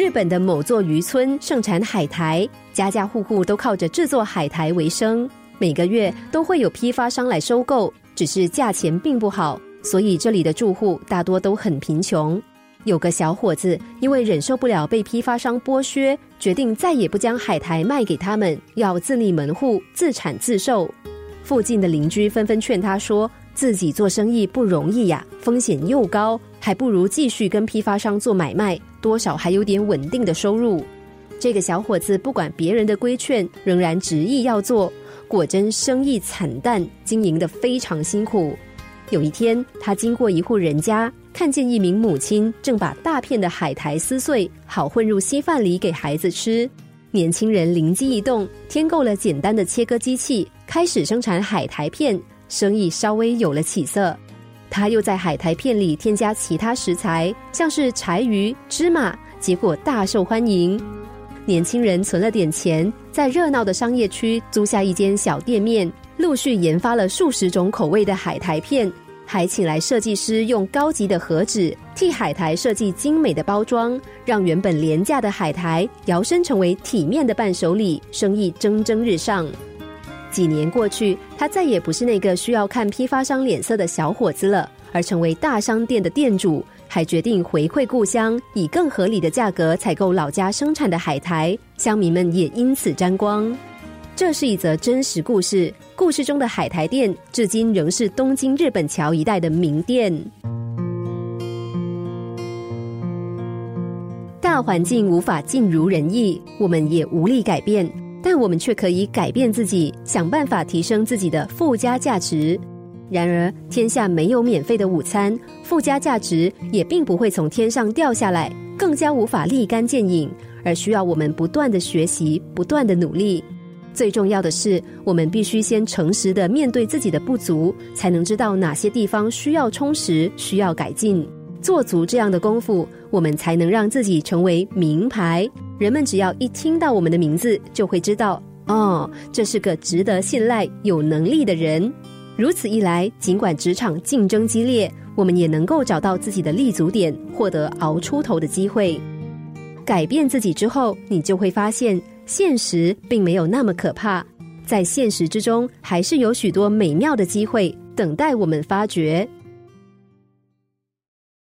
日本的某座渔村盛产海苔，家家户户都靠着制作海苔为生。每个月都会有批发商来收购，只是价钱并不好，所以这里的住户大多都很贫穷。有个小伙子因为忍受不了被批发商剥削，决定再也不将海苔卖给他们，要自立门户，自产自售。附近的邻居纷纷劝他说：“自己做生意不容易呀，风险又高，还不如继续跟批发商做买卖，多少还有点稳定的收入。”这个小伙子不管别人的规劝，仍然执意要做。果真生意惨淡，经营的非常辛苦。有一天，他经过一户人家。看见一名母亲正把大片的海苔撕碎，好混入稀饭里给孩子吃。年轻人灵机一动，添购了简单的切割机器，开始生产海苔片，生意稍微有了起色。他又在海苔片里添加其他食材，像是柴鱼、芝麻，结果大受欢迎。年轻人存了点钱，在热闹的商业区租下一间小店面，陆续研发了数十种口味的海苔片。还请来设计师用高级的盒纸替海苔设计精美的包装，让原本廉价的海苔摇身成为体面的伴手礼，生意蒸蒸日上。几年过去，他再也不是那个需要看批发商脸色的小伙子了，而成为大商店的店主，还决定回馈故乡，以更合理的价格采购老家生产的海苔，乡民们也因此沾光。这是一则真实故事。故事中的海苔店，至今仍是东京日本桥一带的名店。大环境无法尽如人意，我们也无力改变，但我们却可以改变自己，想办法提升自己的附加价值。然而，天下没有免费的午餐，附加价值也并不会从天上掉下来，更加无法立竿见影，而需要我们不断的学习，不断的努力。最重要的是，我们必须先诚实的面对自己的不足，才能知道哪些地方需要充实、需要改进。做足这样的功夫，我们才能让自己成为名牌。人们只要一听到我们的名字，就会知道，哦，这是个值得信赖、有能力的人。如此一来，尽管职场竞争激烈，我们也能够找到自己的立足点，获得熬出头的机会。改变自己之后，你就会发现。现实并没有那么可怕，在现实之中，还是有许多美妙的机会等待我们发掘。